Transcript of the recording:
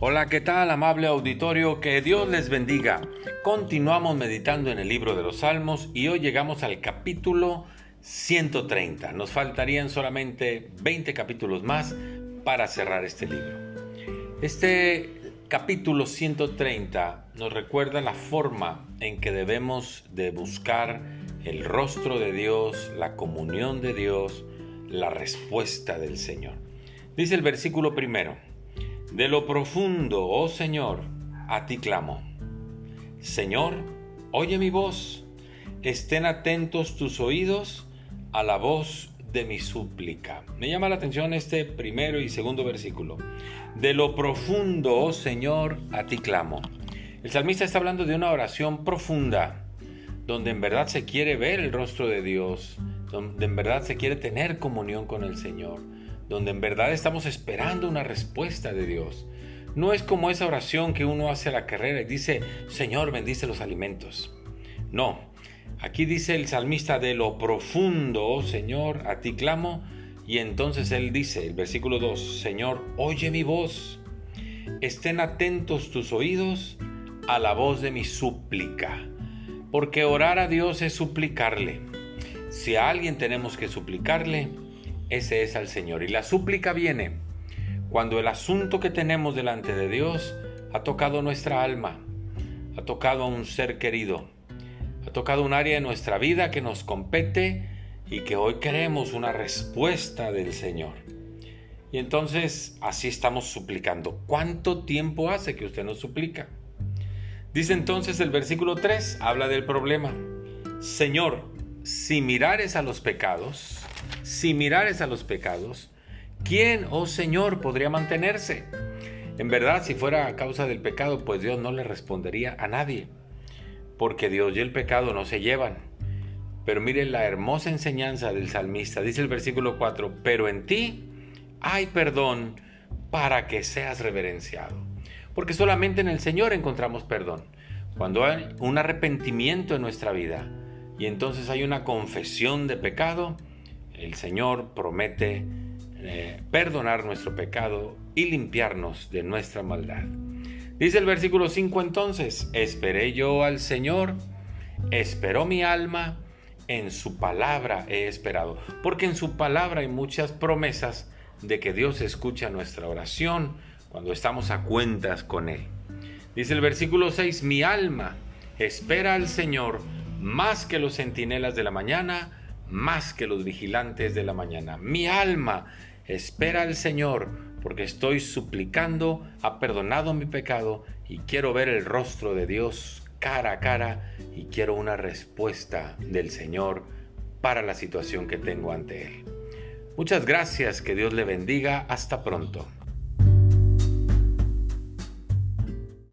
Hola, ¿qué tal amable auditorio? Que Dios les bendiga. Continuamos meditando en el libro de los Salmos y hoy llegamos al capítulo 130. Nos faltarían solamente 20 capítulos más para cerrar este libro. Este capítulo 130 nos recuerda la forma en que debemos de buscar el rostro de Dios, la comunión de Dios, la respuesta del Señor. Dice el versículo primero, de lo profundo, oh Señor, a ti clamo. Señor, oye mi voz, estén atentos tus oídos a la voz de mi súplica. Me llama la atención este primero y segundo versículo. De lo profundo, oh Señor, a ti clamo. El salmista está hablando de una oración profunda, donde en verdad se quiere ver el rostro de Dios, donde en verdad se quiere tener comunión con el Señor donde en verdad estamos esperando una respuesta de Dios. No es como esa oración que uno hace a la carrera y dice, Señor, bendice los alimentos. No, aquí dice el salmista, de lo profundo, oh Señor, a ti clamo. Y entonces él dice, el versículo 2, Señor, oye mi voz. Estén atentos tus oídos a la voz de mi súplica. Porque orar a Dios es suplicarle. Si a alguien tenemos que suplicarle, ese es al Señor. Y la súplica viene cuando el asunto que tenemos delante de Dios ha tocado nuestra alma, ha tocado a un ser querido, ha tocado un área de nuestra vida que nos compete y que hoy queremos una respuesta del Señor. Y entonces así estamos suplicando. ¿Cuánto tiempo hace que usted nos suplica? Dice entonces el versículo 3, habla del problema. Señor, si mirares a los pecados, si mirares a los pecados, ¿quién, oh Señor, podría mantenerse? En verdad, si fuera a causa del pecado, pues Dios no le respondería a nadie, porque Dios y el pecado no se llevan. Pero mire la hermosa enseñanza del salmista, dice el versículo 4, pero en ti hay perdón para que seas reverenciado. Porque solamente en el Señor encontramos perdón. Cuando hay un arrepentimiento en nuestra vida y entonces hay una confesión de pecado, el Señor promete eh, perdonar nuestro pecado y limpiarnos de nuestra maldad. Dice el versículo 5 entonces, esperé yo al Señor, esperó mi alma, en su palabra he esperado, porque en su palabra hay muchas promesas de que Dios escucha nuestra oración cuando estamos a cuentas con Él. Dice el versículo 6, mi alma espera al Señor más que los centinelas de la mañana, más que los vigilantes de la mañana. Mi alma espera al Señor porque estoy suplicando, ha perdonado mi pecado y quiero ver el rostro de Dios cara a cara y quiero una respuesta del Señor para la situación que tengo ante Él. Muchas gracias, que Dios le bendiga, hasta pronto.